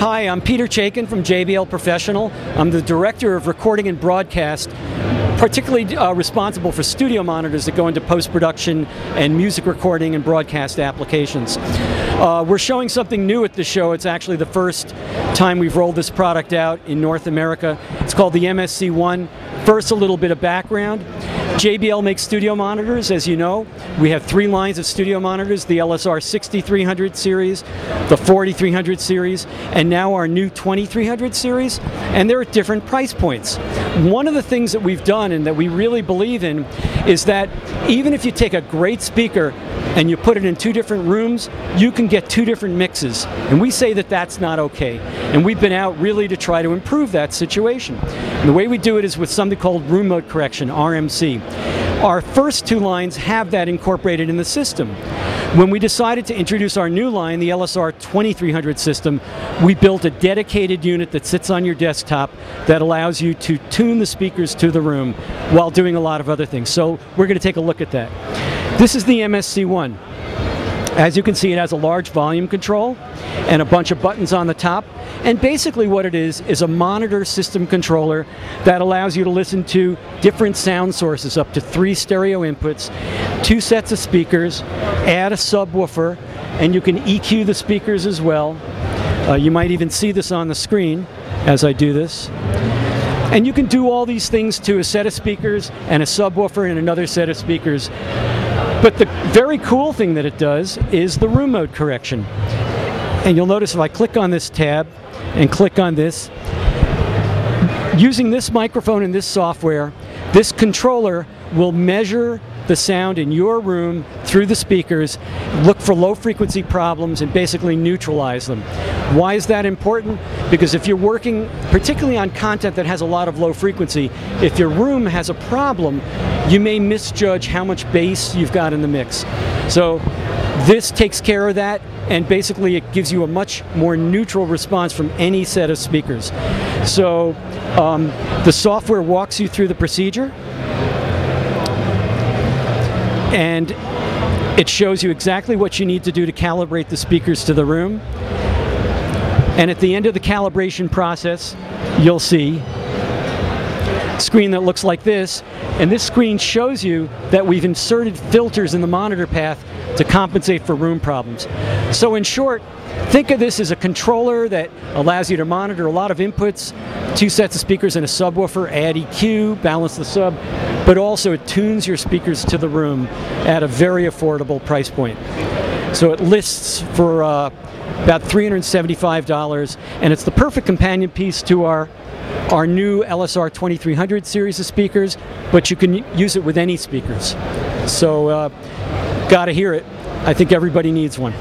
Hi, I'm Peter Chaikin from JBL Professional. I'm the Director of Recording and Broadcast, particularly uh, responsible for studio monitors that go into post-production and music recording and broadcast applications. Uh, we're showing something new at the show. It's actually the first time we've rolled this product out in North America. It's called the MSC1. First, a little bit of background. JBL makes studio monitors, as you know. We have three lines of studio monitors, the LSR 6300 series, the 4300 series, and now our new 2300 series, and they're at different price points. One of the things that we've done and that we really believe in is that even if you take a great speaker and you put it in two different rooms, you can get two different mixes. And we say that that's not okay. And we've been out really to try to improve that situation. And the way we do it is with something called room mode correction, RMC. Our first two lines have that incorporated in the system. When we decided to introduce our new line, the LSR 2300 system, we built a dedicated unit that sits on your desktop that allows you to tune the speakers to the room while doing a lot of other things. So we're going to take a look at that. This is the MSC1. As you can see, it has a large volume control and a bunch of buttons on the top. And basically what it is, is a monitor system controller that allows you to listen to different sound sources, up to three stereo inputs, two sets of speakers, add a subwoofer, and you can EQ the speakers as well. Uh, you might even see this on the screen as I do this. And you can do all these things to a set of speakers and a subwoofer and another set of speakers but the very cool thing that it does is the room mode correction. And you'll notice if I click on this tab and click on this, using this microphone and this software, this controller will measure the sound in your room through the speakers, look for low frequency problems, and basically neutralize them. Why is that important? Because if you're working particularly on content that has a lot of low frequency, if your room has a problem, you may misjudge how much bass you've got in the mix. So this takes care of that and basically it gives you a much more neutral response from any set of speakers. So um, the software walks you through the procedure and it shows you exactly what you need to do to calibrate the speakers to the room. And at the end of the calibration process, you'll see a screen that looks like this. And this screen shows you that we've inserted filters in the monitor path to compensate for room problems. So in short, think of this as a controller that allows you to monitor a lot of inputs, two sets of speakers and a subwoofer, add EQ, balance the sub, but also it tunes your speakers to the room at a very affordable price point. So it lists for uh, about $375 and it's the perfect companion piece to our our new LSR 2300 series of speakers, but you can use it with any speakers. So, uh, gotta hear it. I think everybody needs one.